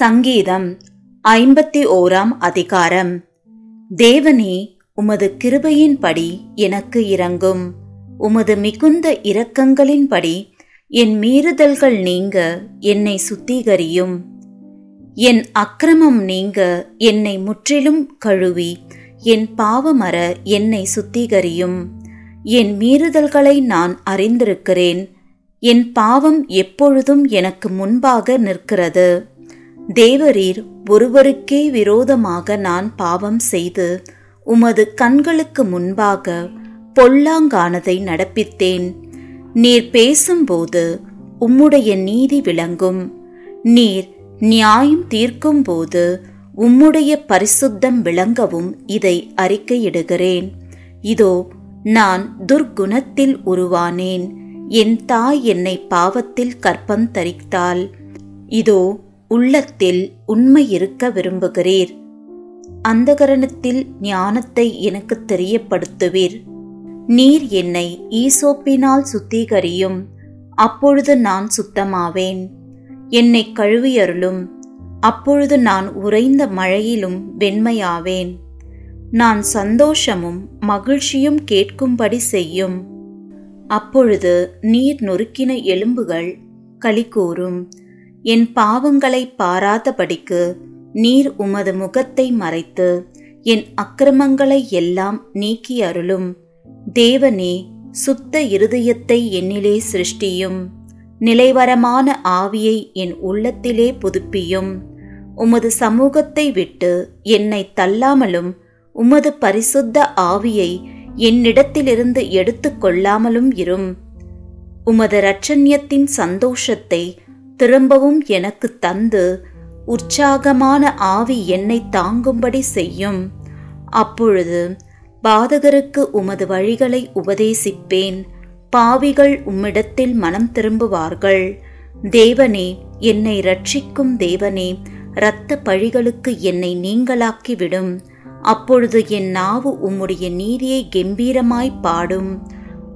சங்கீதம் ஐம்பத்தி ஓராம் அதிகாரம். தேவனே உமது கிருபையின்படி எனக்கு இறங்கும் உமது மிகுந்த இரக்கங்களின்படி என் மீறுதல்கள் நீங்க என்னை சுத்திகரியும். என் அக்கிரமம் நீங்க என்னை முற்றிலும் கழுவி என் பாவமற என்னை சுத்திகரியும். என் மீறுதல்களை நான் அறிந்திருக்கிறேன். என் பாவம் எப்பொழுதும் எனக்கு முன்பாக நிற்கிறது. தேவரீர் ஒருவருக்கே விரோதமாக நான் பாவம் செய்து உமது கண்களுக்கு முன்பாக பொல்லாங்கானதை நடப்பித்தேன். நீர் பேசும்போது உம்முடைய நீதி விளங்கும். நீர் நியாயம் தீர்க்கும்போது உம்முடைய பரிசுத்தம் விளங்கவும் இதை அறிக்கையிடுகிறேன். இதோ நான் துர்க்குணத்தில் உருவானேன். என் தாய் என்னை பாவத்தில் கற்பம் தரித்தாள். இதோ உள்ளத்தில் உண்மை இருக்க விரும்புகிறீர். அந்தகரணத்தில் ஞானத்தை எனக்கு தெரியப்படுத்துவீர். நீர் என்னை ஈசோப்பினால் சுத்திகரியும். அப்பொழுது நான் சுத்தமாவேன். என்னை கழுவியருளும். அப்பொழுது நான் உறைந்த மழையிலும் வெண்மையாவேன். நான் சந்தோஷமும் மகிழ்ச்சியும் கேட்கும்படி செய்யும். அப்பொழுது நீர் நொறுக்கின எலும்புகள் களி கூறும் என் பாவங்களை பாராதபடிக்கு நீர் உமது முகத்தை மறைத்து என் அக்கிரமங்களை எல்லாம் நீக்கி அருளும். தேவனே சுத்த இருதயத்தை என்னிலே சிருஷ்டியும். நிலைவரமான ஆவியை என் உள்ளத்திலே புதுப்பியும். உமது சமூகத்தை விட்டு என்னை தள்ளாமலும் உமது பரிசுத்த ஆவியை என்னிடத்திலிருந்து எடுத்து கொள்ளாமலும் இரும். உமது இரட்சண்யத்தின் சந்தோஷத்தை திரும்பவும் எனக்கு தந்து உற்சாகமான ஆவி என்னை தாங்கும்படி செய்யும். அப்பொழுது பாதகருக்கு உமது வழிகளை உபதேசிப்பேன். பாவிகள் உம்மிடத்தில் மனம் திரும்புவார்கள். தேவனே என்னை ரட்சிக்கும் தேவனே இரத்த பழிகளுக்கு என்னை நீங்களாக்கிவிடும். அப்பொழுது என் நாவு உம்முடைய நீதியை கெம்பீரமாய் பாடும்.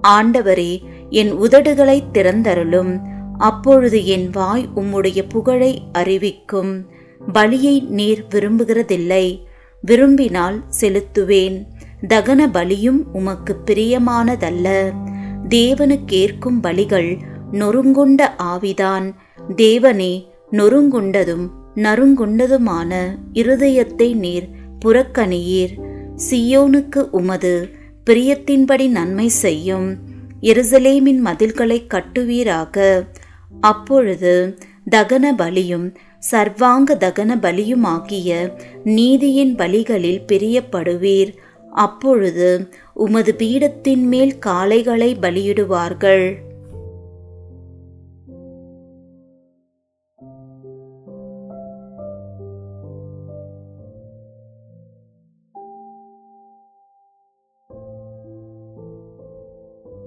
ஆண்டவரே என் உதடுகளை திறந்தருளும். அப்பொழுது என் வாய் உம்முடைய புகழை அறிவிக்கும். பலியை நீர் விரும்புகிறதில்லை. விரும்பினால் செலுத்துவேன். தகன பலியும் உமக்கு பிரியமானதல்ல. தேவனுக்கேற்கும் பலிகள் நொறுங்குண்ட ஆவிதான். தேவனே நொறுங்குண்டதும் நறுங்குண்டதுமான இருதயத்தை நீர் புறக்கணியீர். சியோனுக்கு உமது பிரியத்தின்படி நன்மை செய்யும். எருசலேமின் மதில்களை கட்டுவீராக. அப்பொழுது தகன பலியும் சர்வாங்க தகன பலியுமாகிய நீதியின் பலிகளில் பிரியப்படுவீர். அப்பொழுது உமது பீடத்தின் மேல் காளைகளை பலியிடுவார்கள்.